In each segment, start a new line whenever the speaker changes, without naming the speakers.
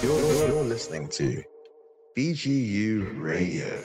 You're, you're listening to BGU Radio.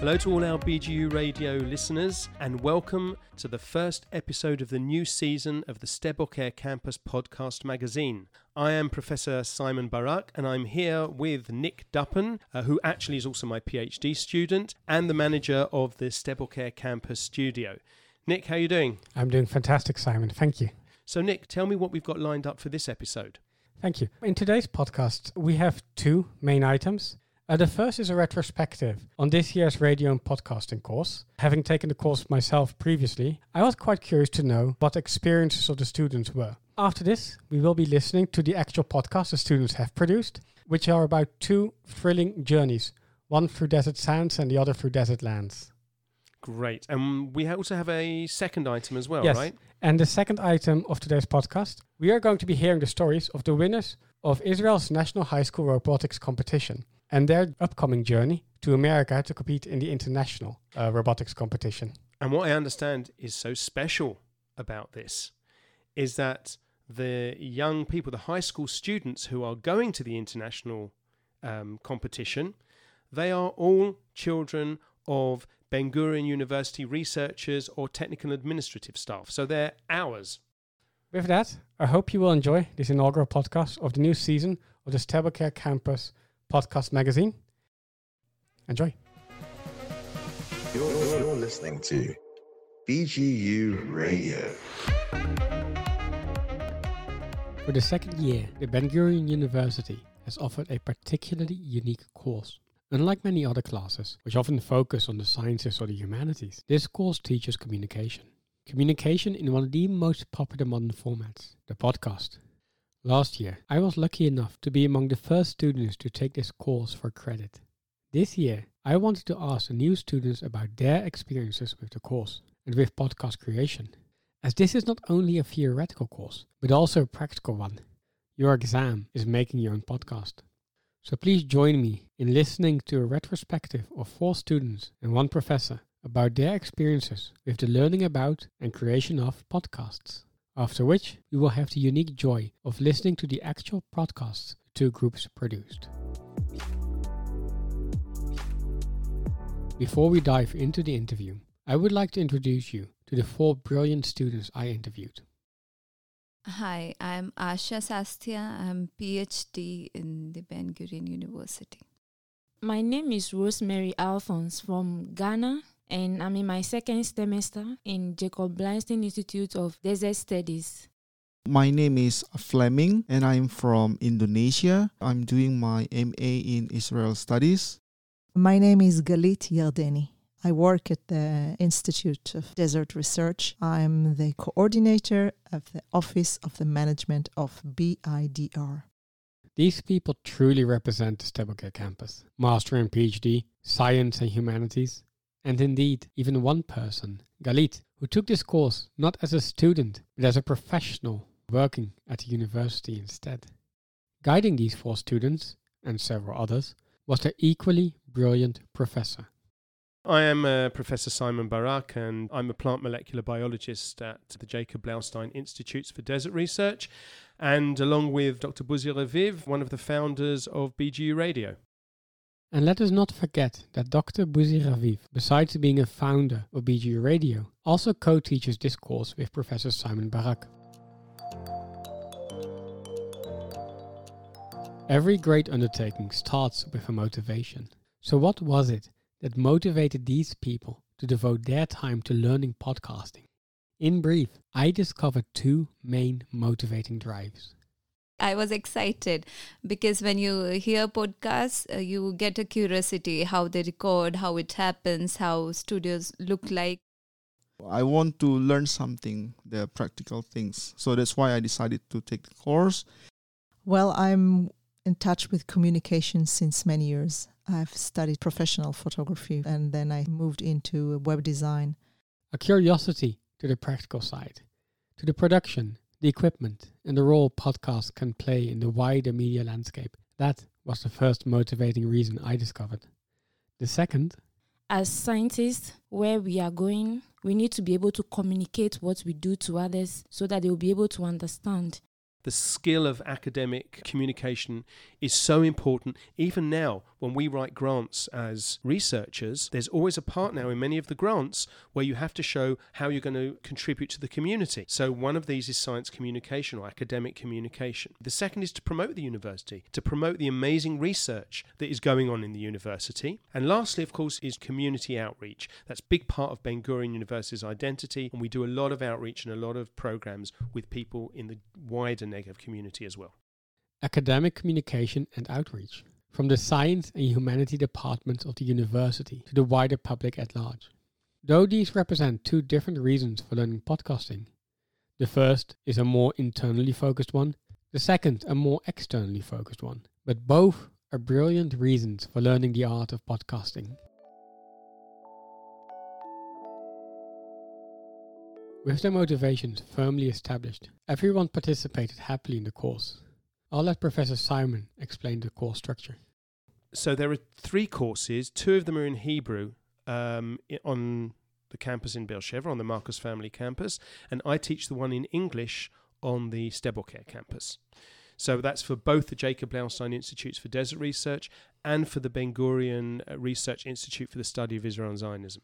Hello to all our BGU radio listeners, and welcome to the first episode of the new season of the Sde Boker Campus podcast magazine. I am Professor Simon Barak, and I'm here with Nick Duppen, uh, who actually is also my PhD student and the manager of the Sde Boker Campus studio. Nick, how are you doing?
I'm doing fantastic, Simon. Thank you.
So, Nick, tell me what we've got lined up for this episode.
Thank you. In today's podcast, we have two main items. Uh, the first is a retrospective on this year's radio and podcasting course. Having taken the course myself previously, I was quite curious to know what experiences of the students were. After this, we will be listening to the actual podcast the students have produced, which are about two thrilling journeys one through desert sands and the other through desert lands.
Great. And we also have a second item as well,
yes.
right?
And the second item of today's podcast, we are going to be hearing the stories of the winners of Israel's National High School Robotics Competition and their upcoming journey to America to compete in the international uh, robotics competition.
And what I understand is so special about this is that the young people, the high school students who are going to the international um, competition, they are all children of Ben Gurion University researchers or technical administrative staff. So they're ours.
With that, I hope you will enjoy this inaugural podcast of the new season of the Sde Boker Campus podcast magazine. Enjoy.
You're, you're listening to BGU Radio.
For the second year, the Ben Gurion University has offered a particularly unique course. Unlike many other classes, which often focus on the sciences or the humanities, this course teaches communication. Communication in one of the most popular modern formats, the podcast. Last year, I was lucky enough to be among the first students to take this course for credit. This year, I wanted to ask the new students about their experiences with the course and with podcast creation. As this is not only a theoretical course, but also a practical one. Your exam is making your own podcast. So please join me in listening to a retrospective of four students and one professor about their experiences with the learning about and creation of podcasts. After which, we will have the unique joy of listening to the actual podcasts the two groups produced. Before we dive into the interview, I would like to introduce you to the four brilliant students I interviewed.
Hi, I'm Asha Sasthya. I'm PhD in the Ben Gurion University.
My name is Rosemary Alphonse from Ghana, and I'm in my second semester in Jacob Blaustein Institute of Desert Studies.
My name is Fleming, and I'm from Indonesia. I'm doing my MA in Israel Studies.
My name is Galit Yardeni. I work at the Institute of Desert Research. I'm the coordinator of the Office of the Management of BIDR.
These people truly represent the Sde Boker campus. Master and PhD, science and humanities, and indeed, even one person, Galit, who took this course not as a student, but as a professional working at a university instead. Guiding these four students, and several others, was their equally brilliant professor.
I am uh, Professor Simon Barak, and I'm a plant molecular biologist at the Jacob Blaustein Institutes for Desert Research, and along with Dr. Buzir Aviv, one of the founders of BGU Radio.
And let us not forget that Dr. Buzir Aviv, besides being a founder of BGU Radio, also co-teaches this course with Professor Simon Barak. Every great undertaking starts with a motivation. So what was it that motivated these people to devote their time to learning podcasting? In brief, I discovered two main motivating drives.
I was excited because when you hear podcasts, uh, you get a curiosity how they record, how it happens, how studios look like.
I want to learn something, the practical things. So that's why I decided to take the course.
Well, I'm in touch with communication since many years. I've studied professional photography and then I moved into web design.
A curiosity to the practical side, to the production, the equipment, and the role podcasts can play in the wider media landscape. That was the first motivating reason I discovered. The second,
As scientists, where we are going, we need to be able to communicate what we do to others so that they will be able to understand.
The skill of academic communication is so important. Even now, when we write grants as researchers, there's always a part now in many of the grants where you have to show how you're going to contribute to the community. So, one of these is science communication or academic communication. The second is to promote the university, to promote the amazing research that is going on in the university. And lastly, of course, is community outreach. That's a big part of Ben Gurion University's identity, and we do a lot of outreach and a lot of programs with people in the wider Negev community as well.
Academic communication and outreach, from the science and humanity departments of the university to the wider public at large. Though these represent two different reasons for learning podcasting, the first is a more internally focused one, the second a more externally focused one, but both are brilliant reasons for learning the art of podcasting. With their motivations firmly established, everyone participated happily in the course. I'll let Professor Simon explain the course structure.
So there are three courses. Two of them are in Hebrew um, on the campus in Beersheba, on the Marcus Family campus, and I teach the one in English on the Sde Boker campus. So that's for both the Jacob Blaustein Institutes for Desert Research and for the Ben Gurion uh, Research Institute for the Study of Israel and Zionism.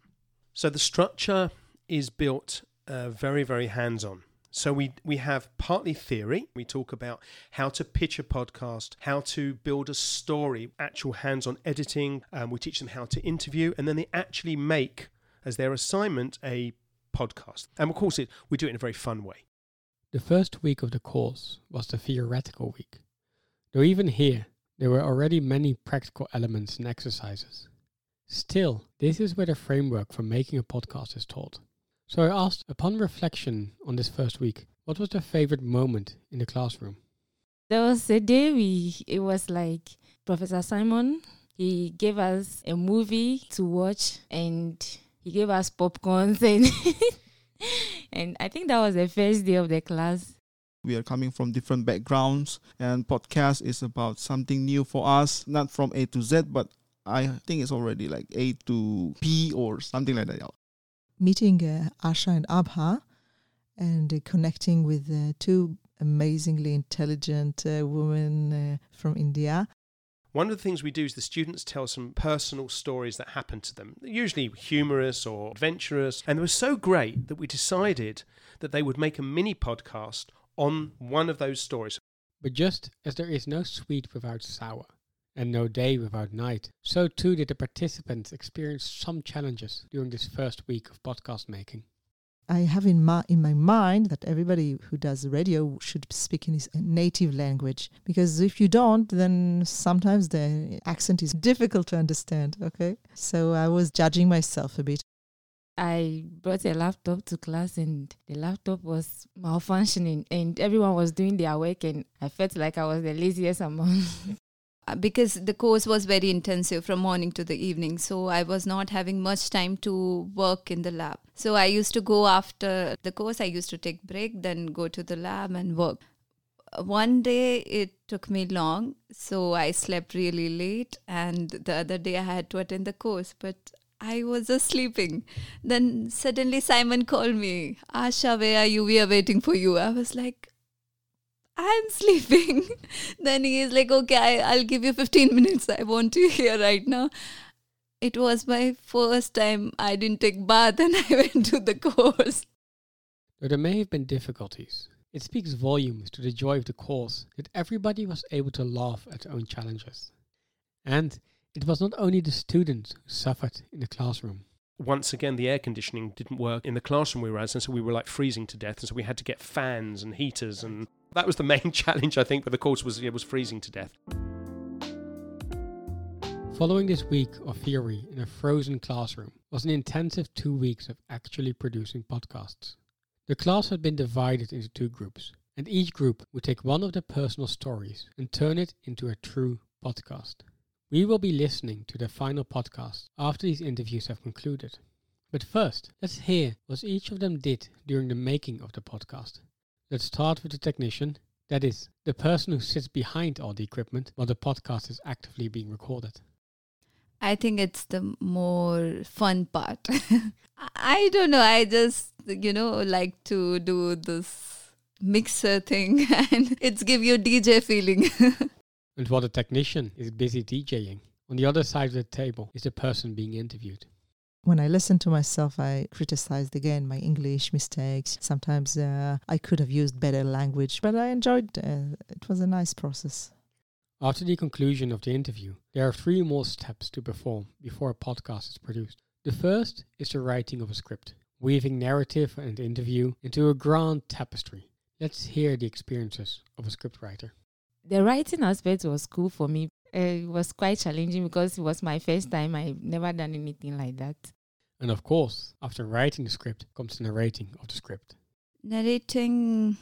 So the structure is built uh, very, very hands on. So we we have partly theory. We talk about how to pitch a podcast, how to build a story, actual hands-on editing. Um, we teach them how to interview, and then they actually make as their assignment a podcast. And of course, it we do it in a very fun way.
The first week of the course was the theoretical week, though even here there were already many practical elements and exercises. Still, this is where the framework for making a podcast is taught. So I asked, upon reflection on this first week, what was their favorite moment in the classroom?
There was a day we it was like Professor Simon. He gave us a movie to watch and he gave us popcorns and and I think that was the first day of the class.
We are coming from different backgrounds, and podcast is about something new for us, not from A to Z, but I think it's already like A to P or something like that.
Meeting uh, Asha and Abha and uh, connecting with uh, two amazingly intelligent uh, women uh, from India.
One of the things we do is the students tell some personal stories that happened to them, usually humorous or adventurous. And they were so great that we decided that they would make a mini podcast on one of those stories.
But just as there is no sweet without sour, and no day without night, so too did the participants experience some challenges during this first week of podcast making.
I have in my in my mind that everybody who does radio should speak in his native language because if you don't, then sometimes the accent is difficult to understand. Okay, so I was judging myself a bit.
I brought a laptop to class and the laptop was malfunctioning and everyone was doing their work and I felt like I was the laziest among
because the course was very intensive from morning to the evening so i was not having much time to work in the lab so i used to go after the course i used to take break then go to the lab and work Uh, one day it took me long so i slept really late and the other day i had to attend the course but I was just sleeping. Then suddenly Simon called me. Asha, where are you? We are waiting for you. I was like, I'm sleeping. then he is like, okay, I, I'll give you 15 minutes. I want you here right now. It was my first time I didn't take bath and I went to the course.
Though there may have been difficulties, it speaks volumes to the joy of the course that everybody was able to laugh at their own challenges. And it was not only the students who suffered in the classroom.
Once again, the air conditioning didn't work in the classroom we were at, and so we were like freezing to death. And so we had to get fans and heaters, and that was the main challenge I think. But the course was it was freezing to death.
Following this week of theory in a frozen classroom was an intensive two weeks of actually producing podcasts. The class had been divided into two groups, and each group would take one of their personal stories and turn it into a true podcast. We will be listening to the final podcast after these interviews have concluded. But first, let's hear what each of them did during the making of the podcast. Let's start with the technician, that is, the person who sits behind all the equipment while the podcast is actively being recorded.
I think it's the more fun part. I don't know. I just, you know, like to do this mixer thing and it's give you DJ feeling.
And while the technician is busy DJing, on the other side of the table is the person being interviewed.
When I listen to myself, I criticized again my English mistakes. Sometimes uh, I could have used better language, but I enjoyed uh, it. was a nice process.
After the conclusion of the interview, there are three more steps to perform before a podcast is produced. The first is the writing of a script, weaving narrative and interview into a grand tapestry. Let's hear the experiences of a scriptwriter.
The writing aspect was cool for me. Uh, it was quite challenging because it was my first time. I've never done anything like that.
And of course, after writing the script comes the narrating of the script.
Narrating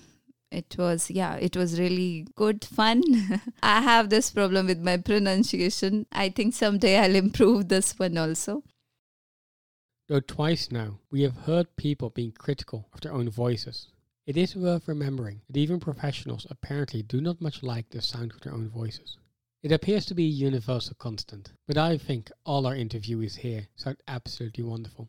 it was yeah it was really good fun i have this problem with my pronunciation i think someday i'll improve this one also
Though twice now, we have heard people being critical of their own voices. It is worth remembering that even professionals apparently do not much like the sound of their own voices. It appears to be a universal constant, but I think all our interviewees here sound absolutely wonderful.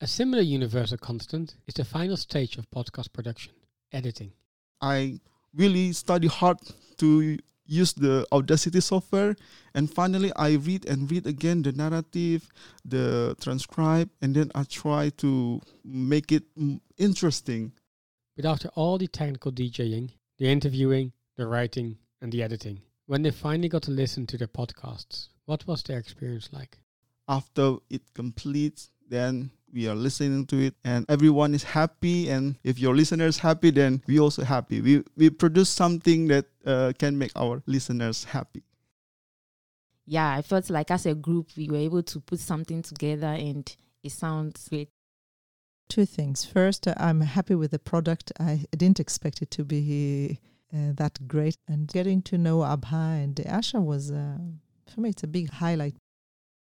A similar universal constant is the final stage of podcast production editing.
I really study hard to use the Audacity software, and finally I read and read again the narrative, the transcribe, and then I try to make it interesting.
But after all the technical DJing, the interviewing, the writing, and the editing, when they finally got to listen to their podcasts, what was their experience like?
After it completes, then we are listening to it and everyone is happy and if your listeners happy then we also happy we we produce something that uh, can make our listeners happy
Yeah, I felt like as a group we were able to put something together and it sounds great.
Two things. First, uh, I'm happy with the product. I didn't expect it to be uh, that great. And getting to know Abha and Asha was, uh, for me, it's a big highlight.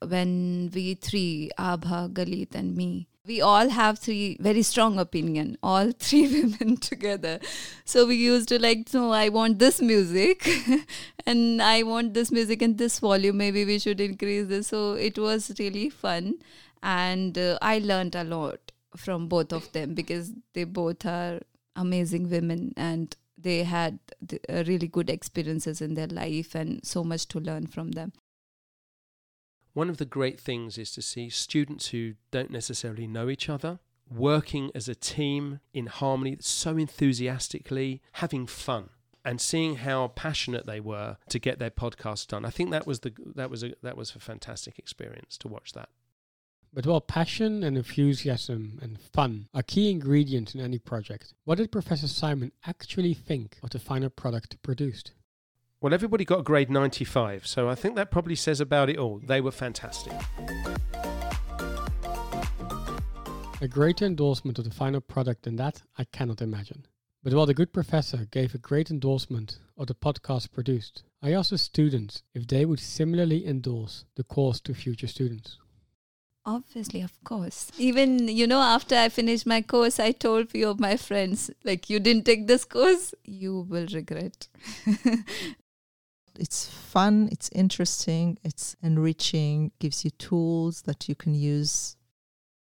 when we three abha galit and me we all have three very strong opinion all three women together so we used to like no i want this music and i want this music in this volume maybe we should increase this so it was really fun and uh, i learned a lot from both of them because they both are amazing women and they had th- uh, really good experiences in their life and so much to learn from them
One of the great things is to see students who don't necessarily know each other working as a team in harmony, so enthusiastically, having fun. And seeing how passionate they were to get their podcast done, I think that was the that was a that was a fantastic experience to watch that.
But while passion and enthusiasm and fun are key ingredients in any project, what did Professor Simon actually think of the final product produced?
Well, everybody got a grade 95, so I think that probably says about it all. They were fantastic.
A greater endorsement of the final product than that, I cannot imagine. But while the good professor gave a great endorsement of the podcast produced, I asked the students if they would similarly endorse the course to future students.
Obviously, of course. Even, you know, after I finished my course, I told few of my friends, like, you didn't take this course, you will regret.
It's fun, it's interesting, it's enriching, gives you tools that you can use.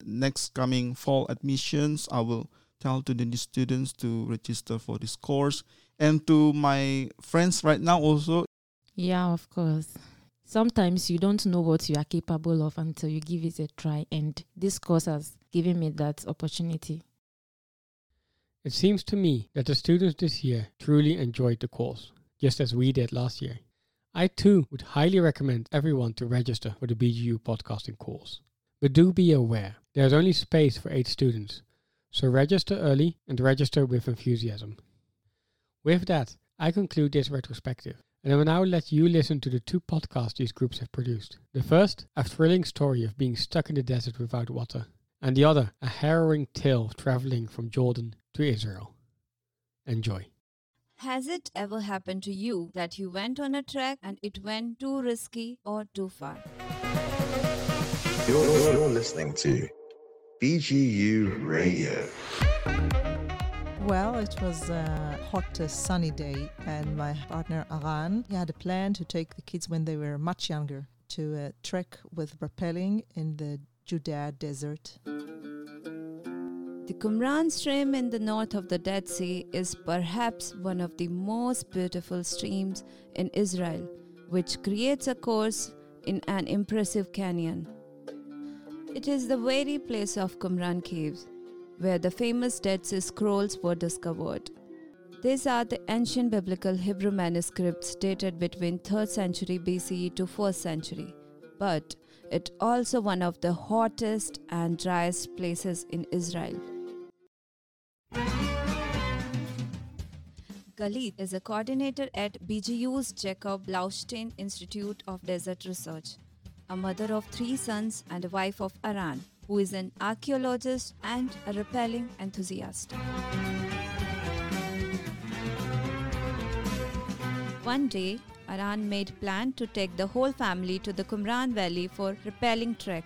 next coming fall admissions i will tell to the new students to register for this course and to my friends right now also
Yeah, of course. Sometimes you don't know what you are capable of until you give it a try, and this course has given me that opportunity.
It seems to me that the students this year truly enjoyed the course, just as we did last year. I too would highly recommend everyone to register for the BGU podcasting course. But do be aware, there is only space for 8 students, so register early and register with enthusiasm. With that, I conclude this retrospective, and I will now let you listen to the two podcasts these groups have produced. The first, a thrilling story of being stuck in the desert without water, and the other, a harrowing tale of traveling from Jordan to Israel. Enjoy.
Has it ever happened to you that you went on a trek and it went too risky or too far?
You're, you're listening to BGU Radio.
Well, it was a hot, uh, sunny day, and my partner Aran, he had a plan to take the kids when they were much younger to uh, trek with rappelling in the Judea desert.
The Qumran stream in the north of the Dead Sea is perhaps one of the most beautiful streams in Israel, which creates a course in an impressive canyon. It is the very place of Qumran Caves, where the famous Dead Sea Scrolls were discovered. These are the ancient biblical Hebrew manuscripts dated between 3rd century BCE to 1st century, but it also one of the hottest and driest places in Israel. Galit is a coordinator at BGU's Jacob Blaustein Institute of Desert Research, a mother of three sons and a wife of Aran, who is an archaeologist and a rappelling enthusiast. One day, Aran made plan to take the whole family to the Qumran Valley for rappelling trek.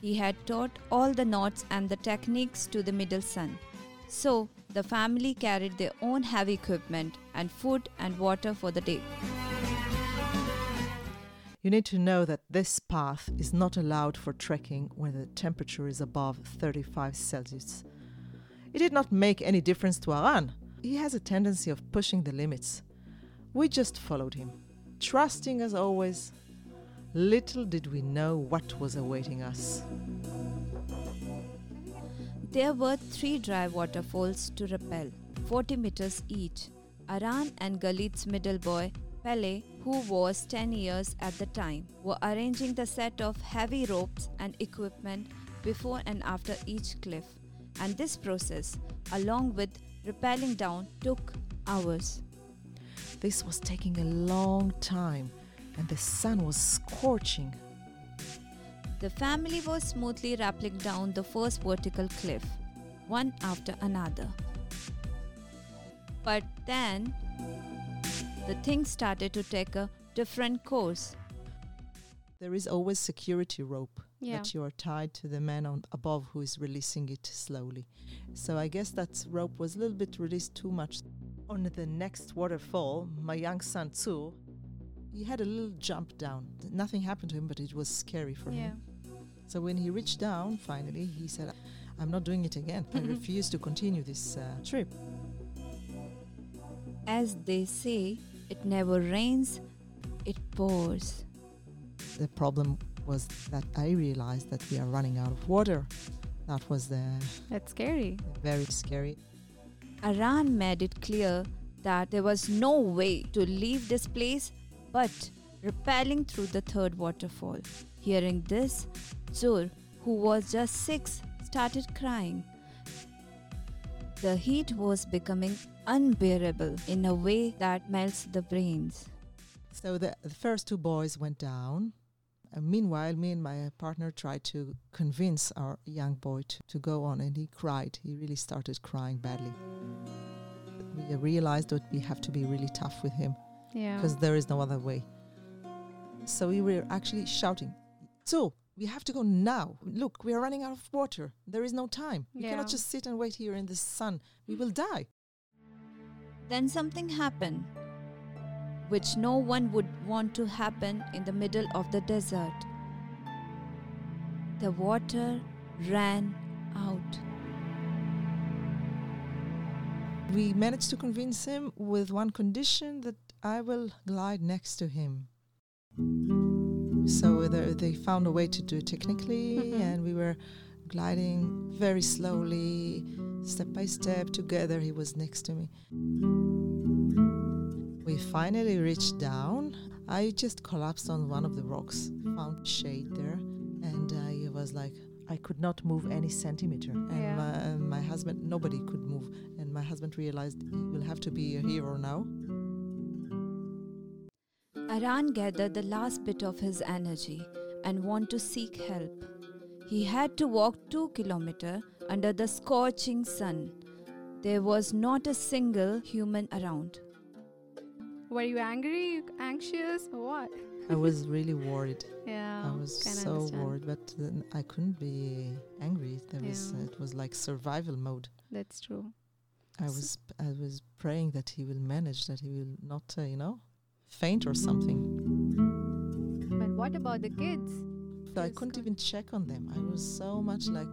He had taught all the knots and the techniques to the middle son. So, the family carried their own heavy equipment and food and water for the day.
You need to know that this path is not allowed for trekking when the temperature is above 35 Celsius. It did not make any difference to Aran. He has a tendency of pushing the limits. We just followed him, trusting as always. Little did we know what was awaiting us.
There were three dry waterfalls to rappel, 40 meters each. Aran and Galit's middle boy, Pele, who was 10 years at the time, were arranging the set of heavy ropes and equipment before and after each cliff. And this process, along with rappelling down, took hours.
This was taking a long time, and the sun was scorching.
The family was smoothly rappelling down the first vertical cliff, one after another. But then, the thing started to take a different course.
There is always security rope
Yeah.
that you are tied to the man on above who is releasing it slowly. So I guess that rope was a little bit released too much. On the next waterfall, my young son Tzu, he had a little jump down. Nothing happened to him, but it was scary for
Yeah.
him. So when he reached down, finally, he said, "I'm not doing it again. I refuse to continue this uh, trip."
As they say, it never rains, it pours.
The problem was that I realized that we are running out of water. That was the
That's scary.
very scary.
Aran made it clear that there was no way to leave this place but rappelling through the third waterfall. Hearing this, Zur, who was just six, started crying. The heat was becoming unbearable in a way that melts the brains.
So the, the first two boys went down. And meanwhile, me and my partner tried to convince our young boy to, to go on, and he cried. He really started crying badly. We realized that we have to be really tough with him
Yeah.
because there is no other way. So we were actually shouting, So, we have to go now. Look, we are running out of water. There is no time. We
Yeah.
cannot just sit and wait here in the sun. We will die.
Then something happened, which no one would want to happen in the middle of the desert. The water ran out.
We managed to convince him with one condition that I will glide next to him. So they, they found a way to do it technically,
Mhm.
and we were gliding very slowly, step by step, together. He was next to me. We finally reached down. I just collapsed on one of the rocks, found shade there, and I was like, I could not move any centimeter. And
Yeah.
my, my husband, nobody could move. And my husband realized he will have to be a hero now.
Aran gathered the last bit of his energy and wanted to seek help. He had to walk two kilometers under the scorching sun. There was not a single human around.
Were you angry, anxious, or what?
I was really worried.
Yeah.
I was so
understand.
worried, but then I couldn't be angry. There was it was like survival mode.
That's true.
I
S-
was I was praying that he will manage, that he will not, uh, you know, faint or something.
But what about the kids?
So I couldn't even check on them. I was so much like,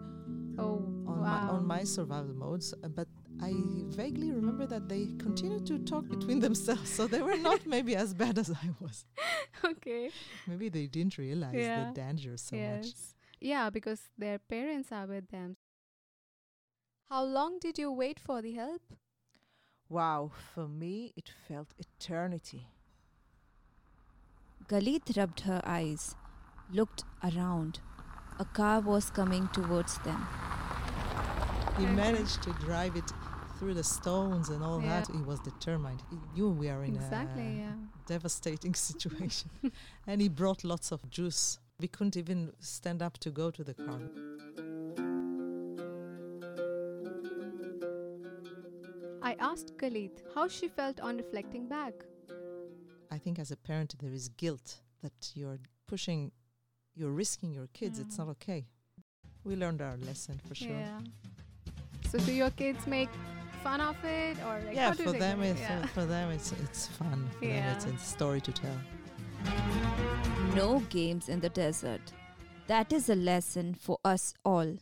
Oh,
on
wow.
my on my survival modes, uh, but I vaguely remember that they continued to talk between themselves, so they were not maybe as bad as I was.
okay.
Maybe they didn't realize
Yeah.
the danger so much.
yes. Yeah, because their parents are with them. How long did you wait for the help?
Wow, for me it felt eternity.
Galit rubbed her eyes, looked around. A car was coming towards them.
He managed to drive it through the stones and all
Yeah.
that. He was determined. He knew we are in
exactly,
a
yeah.
devastating situation. and he brought lots of juice. We couldn't even stand up to go to the car.
I asked Galit how she felt on reflecting back.
I think as a parent, there is guilt that you're pushing, you're risking your kids. It's
Mm.
not okay. We learned our lesson for sure.
Yeah. So do your kids make fun of it or like
yeah,
how do
for
they
them,
get-
it's,
yeah.
uh, for them, it's it's fun. For them, it's a story to tell.
No games in the desert. That is a lesson for us all.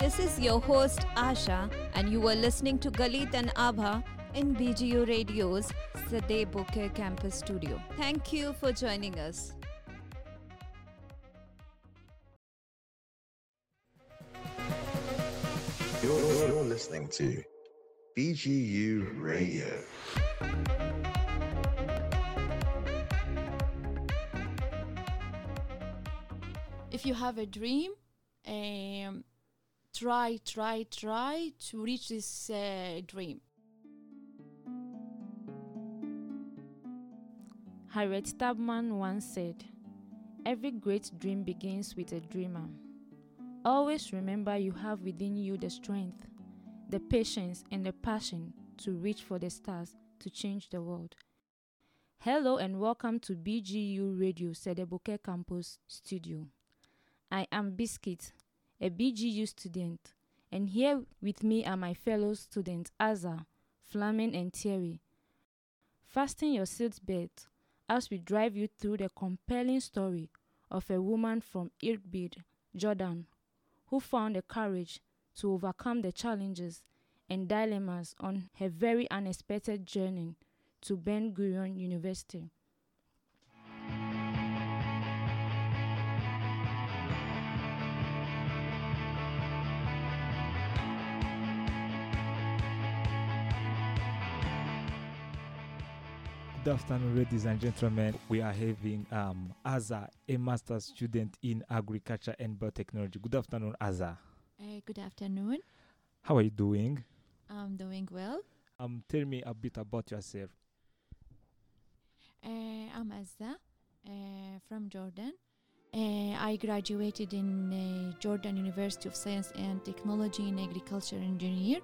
This is your host Asha, and you are listening to Galit and Abha in BGU Radio's Sde Boker Campus Studio. Thank you for joining us.
You're, you're listening to BGU Radio.
if you have a dream, um, try, try, try to reach this uh, dream.
Harriet Tubman once said, Every great dream begins with a dreamer. Always remember you have within you the strength, the patience, and the passion to reach for the stars to change the world. Hello and welcome to BGU Radio Sde Boker Campus Studio. I am Biscuit, a BGU student, and here with me are my fellow students Azza, Flamin, and Thierry. Fasten your seatbelt as we drive you through the compelling story of a woman from Irbid, Jordan, who found the courage to overcome the challenges and dilemmas on her very unexpected journey to Ben Gurion University.
Good afternoon, ladies and gentlemen. We are having um, Aza, a master's student in agriculture and biotechnology. Good afternoon, Aza.
Uh, good afternoon.
How are you doing?
I'm doing well.
Um, tell me a bit about yourself.
Uh, I'm Azza uh, from Jordan. Uh, I graduated in Jordan University of Science and Technology in Agriculture Engineer.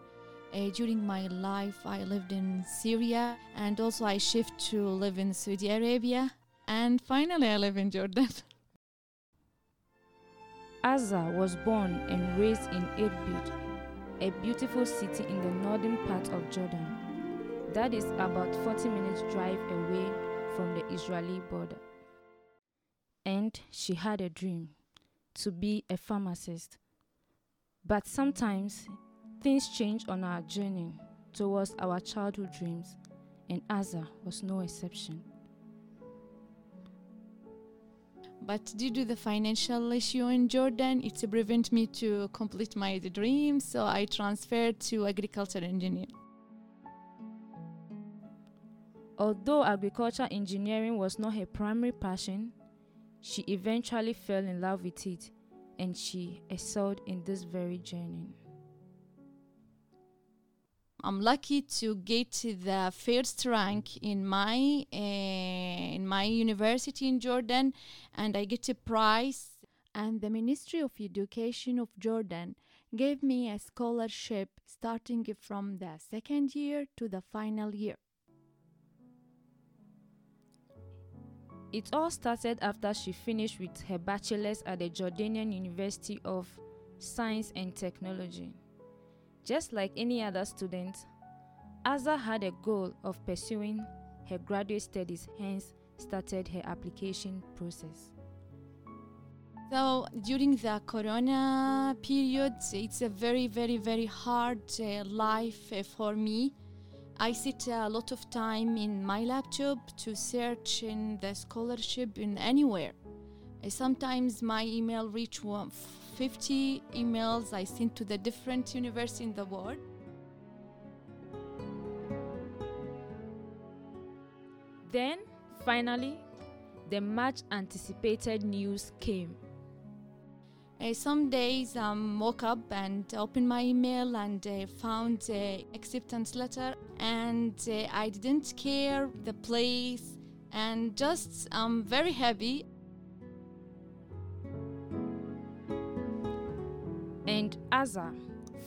Uh, during my life, I lived in Syria and also I shift to live in Saudi Arabia. And finally, I live in Jordan.
Azza was born and raised in Irbid, a beautiful city in the northern part of Jordan. That is about 40 minutes drive away from the Israeli border. And she had a dream to be a pharmacist. But sometimes things change on our journey towards our childhood dreams, and Azza was no exception.
But due to the financial issue in Jordan, it prevented me to complete my dream. So I transferred to agriculture engineer.
Although agriculture engineering was not her primary passion, she eventually fell in love with it and she excelled in this very journey.
I'm lucky to get the first rank in my uh, in my university in Jordan, and I get a prize.
And the Ministry of Education of Jordan gave me a scholarship starting from the second year to the final year.
It all started after she finished with her bachelor's at the Jordanian University of Science and Technology. Just like any other student, Azza had a goal of pursuing her graduate studies, hence started her application process.
So during the corona period, it's a very, very, very hard uh, life uh, for me. I sit a lot of time in my laptop to search in the scholarship in anywhere. Uh, sometimes my email reach 50 emails I sent to the different universities in the world.
Then, finally, the much anticipated news came.
Uh, some days I um, woke up and opened my email and uh, found uh, acceptance letter and uh, I didn't care the place and just I'm very happy.
And Aza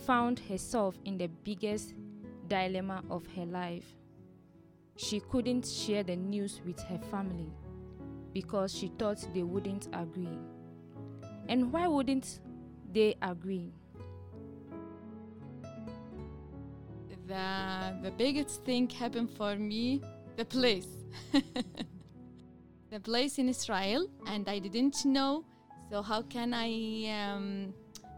found herself in the biggest dilemma of her life. She couldn't share the news with her family because she thought they wouldn't agree. And why wouldn't they agree?
The, the biggest thing happened for me the place. the place in Israel, and I didn't know. So, how can I um,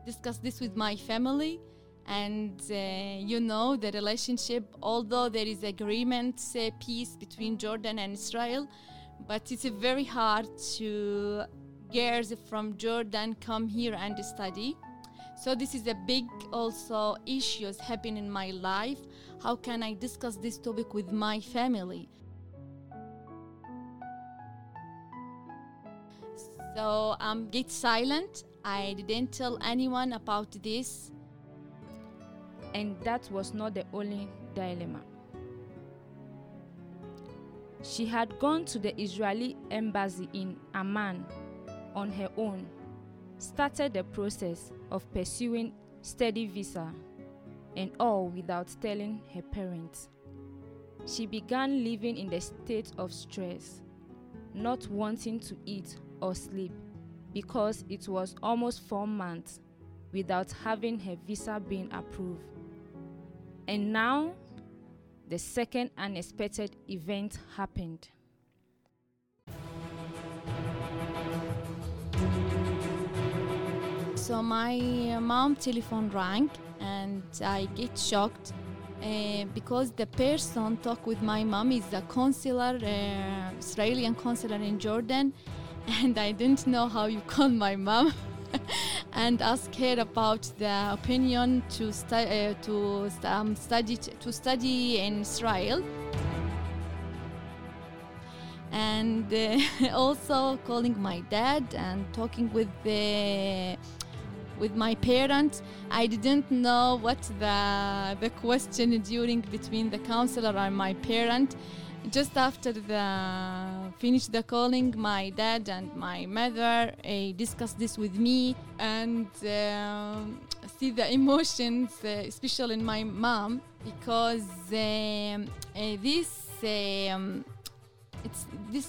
discuss this with my family? And uh, you know, the relationship, although there is agreement, say, peace between Jordan and Israel, but it's very hard to girls from Jordan come here and study. So this is a big also issues happen in my life. How can I discuss this topic with my family? So um, get silent. I didn't tell anyone about this.
And that was not the only dilemma. She had gone to the Israeli embassy in Amman on her own, started the process of pursuing study visa, and all without telling her parents. She began living in the state of stress, not wanting to eat or sleep because it was almost four months without having her visa being approved. And now, the second unexpected event happened.
So my mom telephone rang and I get shocked uh, because the person talk with my mom is the consular, uh, consular in Jordan, and I didn't know how you call my mom. and ask her about the opinion to, stu- uh, to um, study to study in Israel and uh, also calling my dad and talking with the with my parents i didn't know what the the question during between the counselor and my parent just after the finish the calling my dad and my mother uh, discussed this with me and uh, see the emotions uh, especially in my mom because um, uh, this um, it's this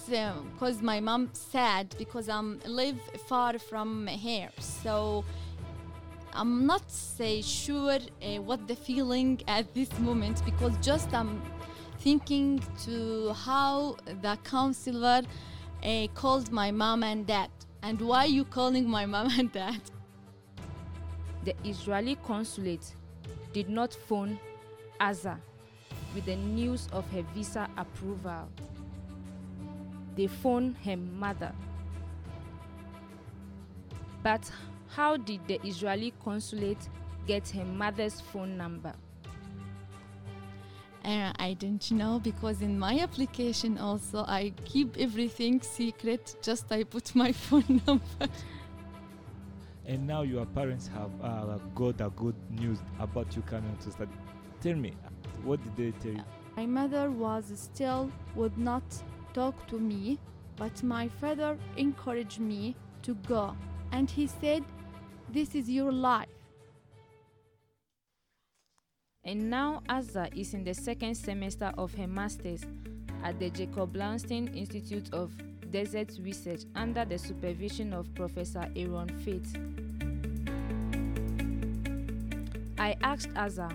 because my mom sad because I'm live far from here. So I'm not say sure uh, what the feeling at this moment because just I'm thinking to how the counselor uh, called my mom and dad. And why you calling my mom and dad?
The israeli consulate did not phone aza with the news of her visa approval. They phoned her mother. But how did the Israeli consulate get her mother's phone number?
Uh, I don't know because in my application also I keep everything secret. Just I put my phone number.
And now your parents have uh, got a good news about you coming to study. Tell me, what did they tell you?
My mother was still would not talk to me, but my father encouraged me to go, and he said this is your life.
And now Aza is in the second semester of her master's at the Jacob Blaustein Institute of Desert Research under the supervision of Professor Aaron Fait. I asked Aza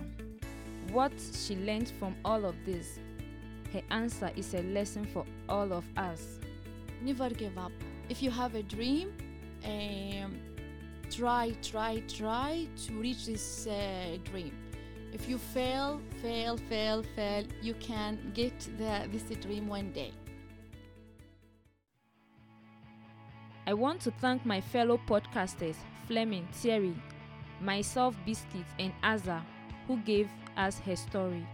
what she learned from all of this. Her answer is a lesson for all of us.
Never give up. If you have a dream, um, try, try, try to reach this uh, dream. If you fail, fail, fail, fail, you can get the, this dream one day.
I want to thank my fellow podcasters, Fleming, Thierry, myself, Biscuit, and Azza, who gave us her story.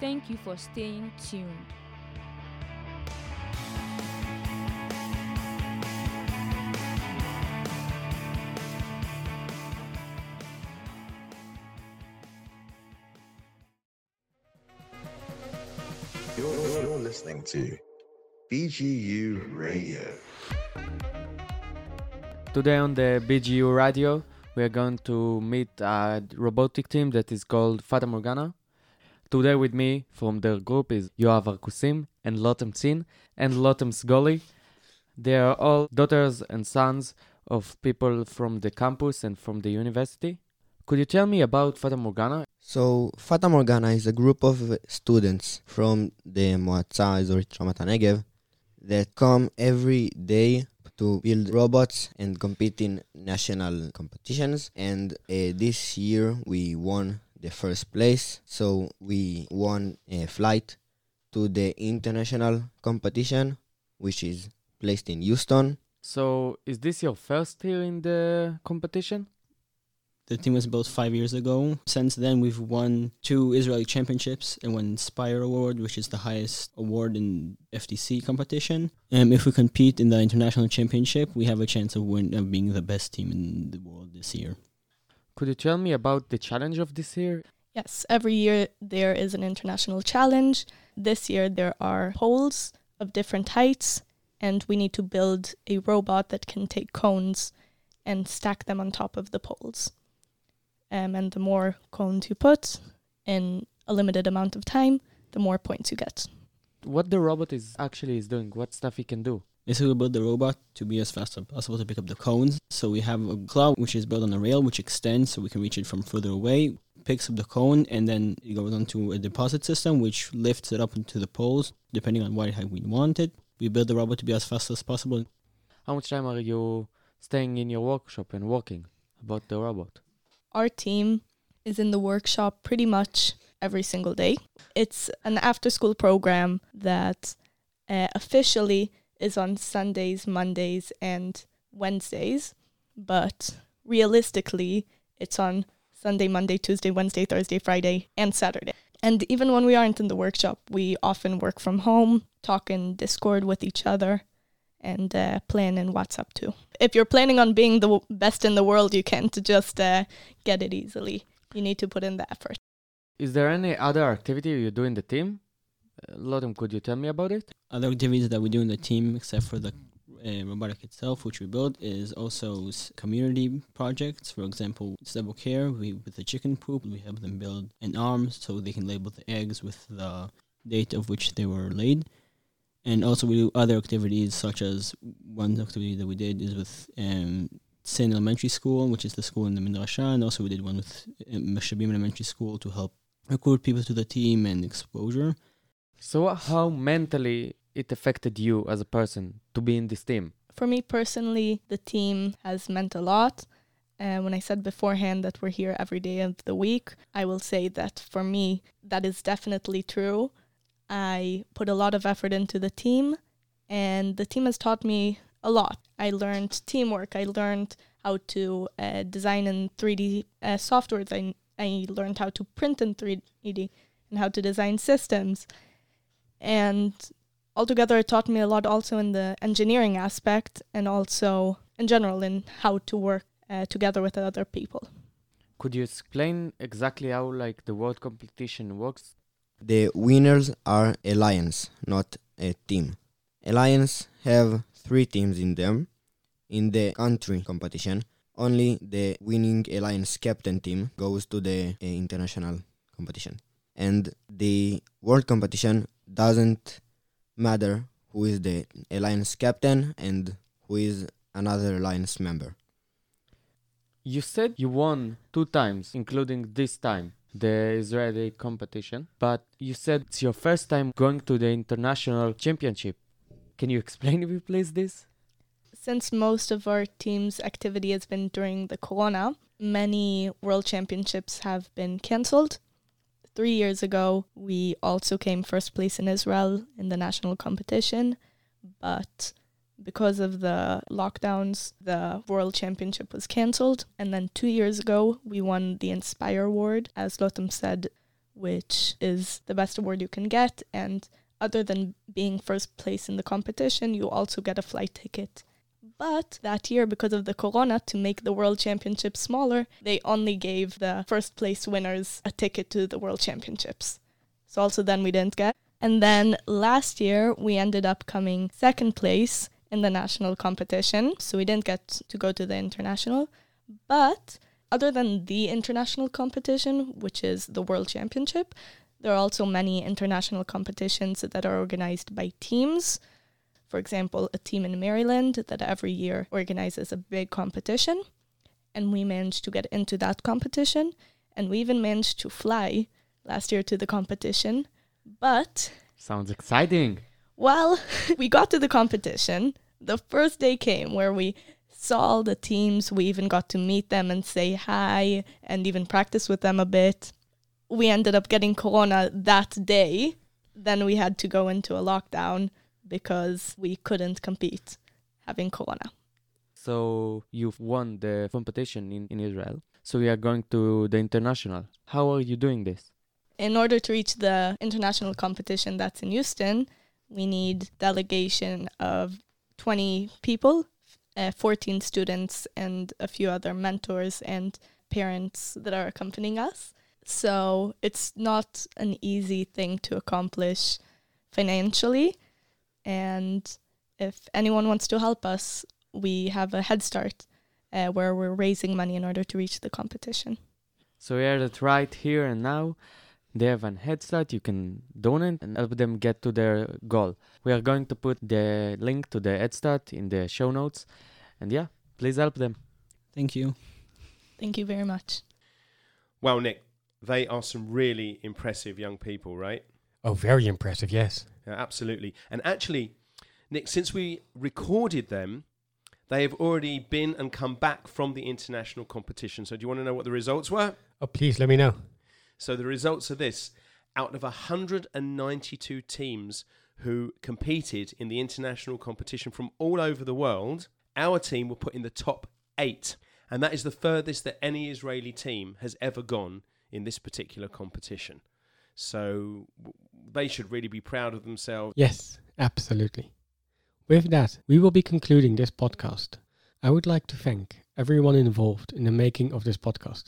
Thank you for staying tuned.
Listening to BGU Radio.
Today on the BGU radio, we are going to meet a robotic team that is called Fata Morgana. Today with me from their group is Yoav Arkusim and Lotem Tsin and Lotem Sgoli. They are all daughters and sons of people from the campus and from the university. Could you tell me about Fata Morgana?
So, Fata Morgana is a group of students from the Moatza Ezorit Ramat HaNegev that come every day to build robots and compete in national competitions. And uh, this year we won the first place, so we won a flight to the international competition, which is placed in Houston.
So, is this your first year in the competition?
The team was built five years ago. Since then, we've won two Israeli championships and one Inspire Award, which is the highest award in FTC competition. Um, if we compete in the international championship, we have a chance of, win- of being the best team in the world this year.
Could you tell me about the challenge of this year?
Yes, every year there is an international challenge. This year there are poles of different heights, and we need to build a robot that can take cones and stack them on top of the poles. Um, and the more cones you put in a limited amount of time, the more points you get.
What the robot is actually is doing, what stuff he can do.
Basically, we build the robot to be as fast as possible to pick up the cones. So we have a claw which is built on a rail which extends so we can reach it from further away, picks up the cone, and then it goes onto a deposit system which lifts it up into the poles depending on what height we want it. We build the robot to be as fast as possible.
How much time are you staying in your workshop and working about the robot?
Our team is in the workshop pretty much every single day. It's an after school program that uh, officially is on Sundays, Mondays, and Wednesdays, but realistically, it's on Sunday, Monday, Tuesday, Wednesday, Thursday, Friday, and Saturday. And even when we aren't in the workshop, we often work from home, talk in Discord with each other, and uh, plan in WhatsApp too. If you're planning on being the w- best in the world, you can't just uh, get it easily. You need to put in the effort.
Is there any other activity you do in the team? Uh, Lotem, could you tell me about it?
Other activities that we do in the team, except for the uh, robotic itself, which we build, is also community projects. For example, stable care. We with the chicken poop, we help them build an arm so they can label the eggs with the date of which they were laid. And also, we do other activities, such as one activity that we did is with um, Sin Elementary School, which is the school in the Midrasha, and also we did one with uh, Meshabim Elementary School to help recruit people to the team and exposure.
So, how mentally it affected you as a person to be in this team?
For me personally, the team has meant a lot. And when I said beforehand that we're here every day of the week, I will say that for me, that is definitely true. I put a lot of effort into the team, and the team has taught me a lot. I learned teamwork. I learned how to uh, design in 3D uh, softwares. I, I learned how to print in 3D and how to design systems. And altogether, it taught me a lot also in the engineering aspect and also in general in how to work uh, together with other people.
Could you explain exactly how like the world competition works?
The winners are alliance, not a team. Alliance have three teams in them. In the country competition, only the winning alliance captain team goes to the uh, international competition. And the world competition doesn't matter who is the alliance captain and who is another alliance member.
You said you won two times, including this time, the Israeli competition, but you said it's your first time going to the international championship. Can you explain if me, please, this?
since most of our team's activity has been during the corona, many world championships have been cancelled. Three years ago, we also came first place in Israel in the national competition, but because of the lockdowns, the world championship was cancelled. And then two years ago, we won the Inspire Award, as Lotem said, which is the best award you can get. And other than being first place in the competition, you also get a flight ticket. But that year, because of the corona, to make the world championship smaller, they only gave the first place winners a ticket to the world championships. So also then we didn't get. And then last year we ended up coming second place in the national competition. So we didn't get to go to the international. But other than the international competition, which is the world championship, there are also many international competitions that are organized by teams. For example, a team in Maryland that every year organizes a big competition. And we managed to get into that competition. And we even managed to fly last year to the competition. But
Sounds exciting.
Well, we got to the competition. The first day came where we saw all the teams. We even got to meet them and say hi and even practice with them a bit. We ended up getting corona that day. Then we had to go into a lockdown because we couldn't compete having corona.
So you've won the competition in, in Israel. So we are going to the international. How are you doing this?
In order to reach the international competition that's in Houston, we need delegation of 20 people, uh, 14 students, and a few other mentors and parents that are accompanying us. So it's not an easy thing to accomplish financially. And if anyone wants to help us, we have a head start uh, where we're raising money in order to reach the competition.
So we are that right here and now. They have an head start. You can donate and help them get to their goal. We are going to put the link to the head start in the show notes. And yeah, please help them.
Thank you.
Thank you very much.
Well, Nick, they are some really impressive young people, right?
Oh, very impressive, yes.
Yeah, absolutely. And actually, Nick, since we recorded them, they have already been and come back from the international competition. So, do you want to know what the results were?
Oh, please let me know.
So, the results are this out of 192 teams who competed in the international competition from all over the world, our team were put in the top eight. And that is the furthest that any Israeli team has ever gone in this particular competition. So, they should really be proud of themselves.
Yes, absolutely. With that, we will be concluding this podcast. I would like to thank everyone involved in the making of this podcast,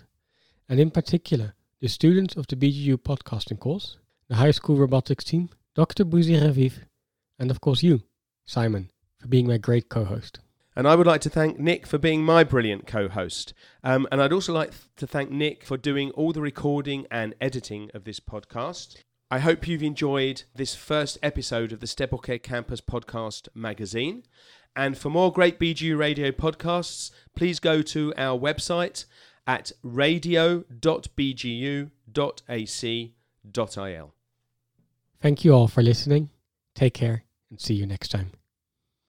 and in particular, the students of the BGU podcasting course, the high school robotics team, Dr. Bouzi Raviv, and of course you, Simon, for being my great co host.
And I would like to thank Nick for being my brilliant co host. Um, and I'd also like to thank Nick for doing all the recording and editing of this podcast. I hope you've enjoyed this first episode of the Sde Boker Campus Podcast magazine. And for more great BGU radio podcasts, please go to our website at radio.bgu.ac.il.
Thank you all for listening. Take care and see you next time.